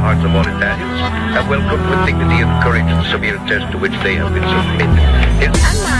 hearts of all Italians, have welcomed with dignity and courage the severe test to which they have been submitted.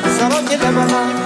Cause you never know.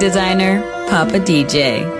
Designer, Papa DJ.